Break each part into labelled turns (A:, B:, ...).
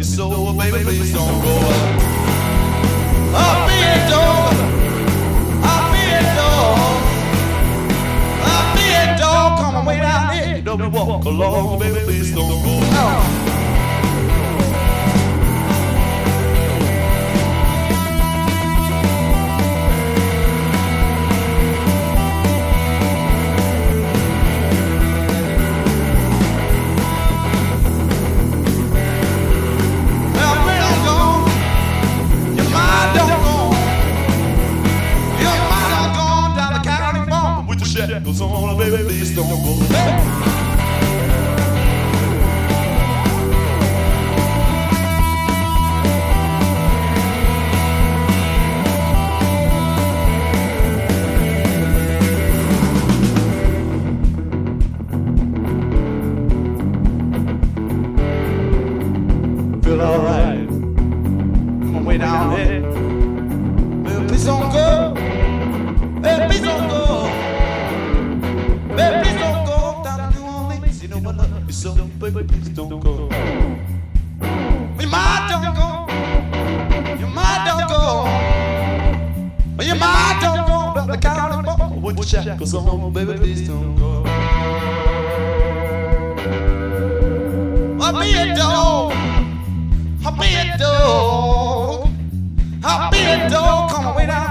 A: You so, baby, please don't go. I'll be a dog. I'll be a dog. I'll be a dog. Come here. Me walk along, baby, please don't go. Shackles on, baby, please don't go. Feel alright. I'm on way down there. Please don't go. You know love you so, baby, please don't go. Your mind don't go. Your mind don't go. Your mind don't go down the county farm with the shackles on, baby, please don't go. I'll be a dog. I'll be a dog. I'll be a dog. Come way down here.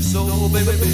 A: So, baby,